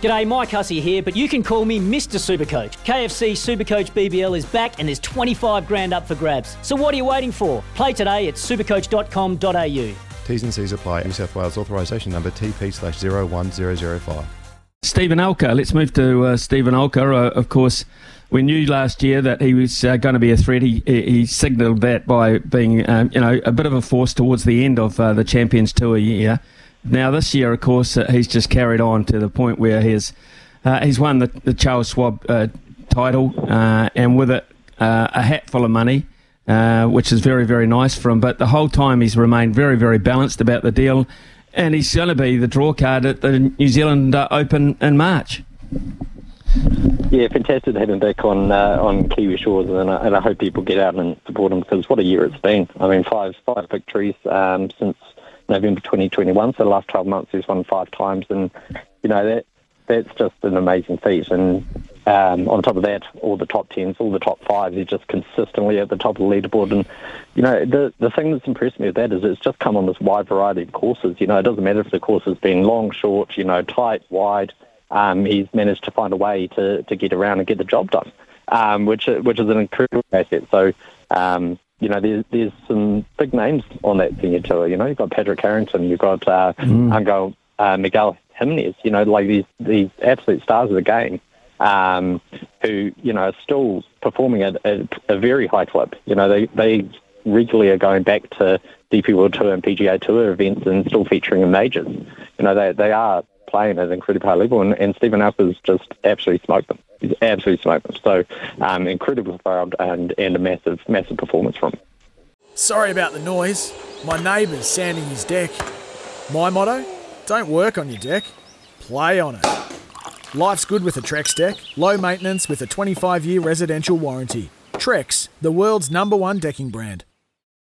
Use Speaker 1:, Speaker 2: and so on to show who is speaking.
Speaker 1: G'day, Mike Hussey here, but you can call me Mr. Supercoach. KFC Supercoach BBL is back and there's 25 grand up for grabs. So what are you waiting for? Play today at supercoach.com.au.
Speaker 2: T's and C's apply. New South Wales authorisation number TP slash 01005.
Speaker 3: Steven Alker. Let's move to uh, Steven Alker. Uh, of course, we knew last year that he was uh, going to be a threat. He, he signalled that by being, um, you know, a bit of a force towards the end of uh, the Champions Tour year. Now this year, of course, uh, he's just carried on to the point where he's uh, he's won the, the Charles Schwab title, and with it, a hat full of money. which is very, very nice for him. But the whole time he's remained very, very balanced about the deal and he's going to be the draw card at the New Zealand uh, Open in March.
Speaker 4: Yeah, fantastic to have him back on uh, on Kiwi shores, and I, and I hope people get out and support him because what a year it's been. I mean, five five victories um, since November 2021. So the last 12 months, he's won five times, and you know that that's just an amazing feat. And um, on top of that, all the top tens, all the top fives, he's just consistently at the top of the leaderboard. And you know, the the thing that's impressed me with that is it's just come on this wide variety of courses. You know, it doesn't matter if the course has been long, short, you know, tight, wide. Um, he's managed to find a way to, to get around and get the job done, um, which which is an incredible asset. So. Um, you know, there's there's some big names on that senior tour. You know, you've got Padraig Harrington, you've got uh, mm. Angel uh, Miguel Jimenez. You know, like these these absolute stars of the game um, who you know are still performing at, at, a very high clip. You know, they they regularly are going back to DP World Tour and PGA Tour events and still featuring in majors. You know, they they are playing at an incredibly high level, and, and Steven Alker's just absolutely smoked them. He's absolutely smoked them. So, um, incredibly proud and and a massive massive performance from him.
Speaker 5: Sorry about the noise. My neighbour's sanding his deck. My motto: don't work on your deck, play on it. Life's good with a Trex deck. Low maintenance with a 25 year residential warranty. Trex, the world's number one decking brand.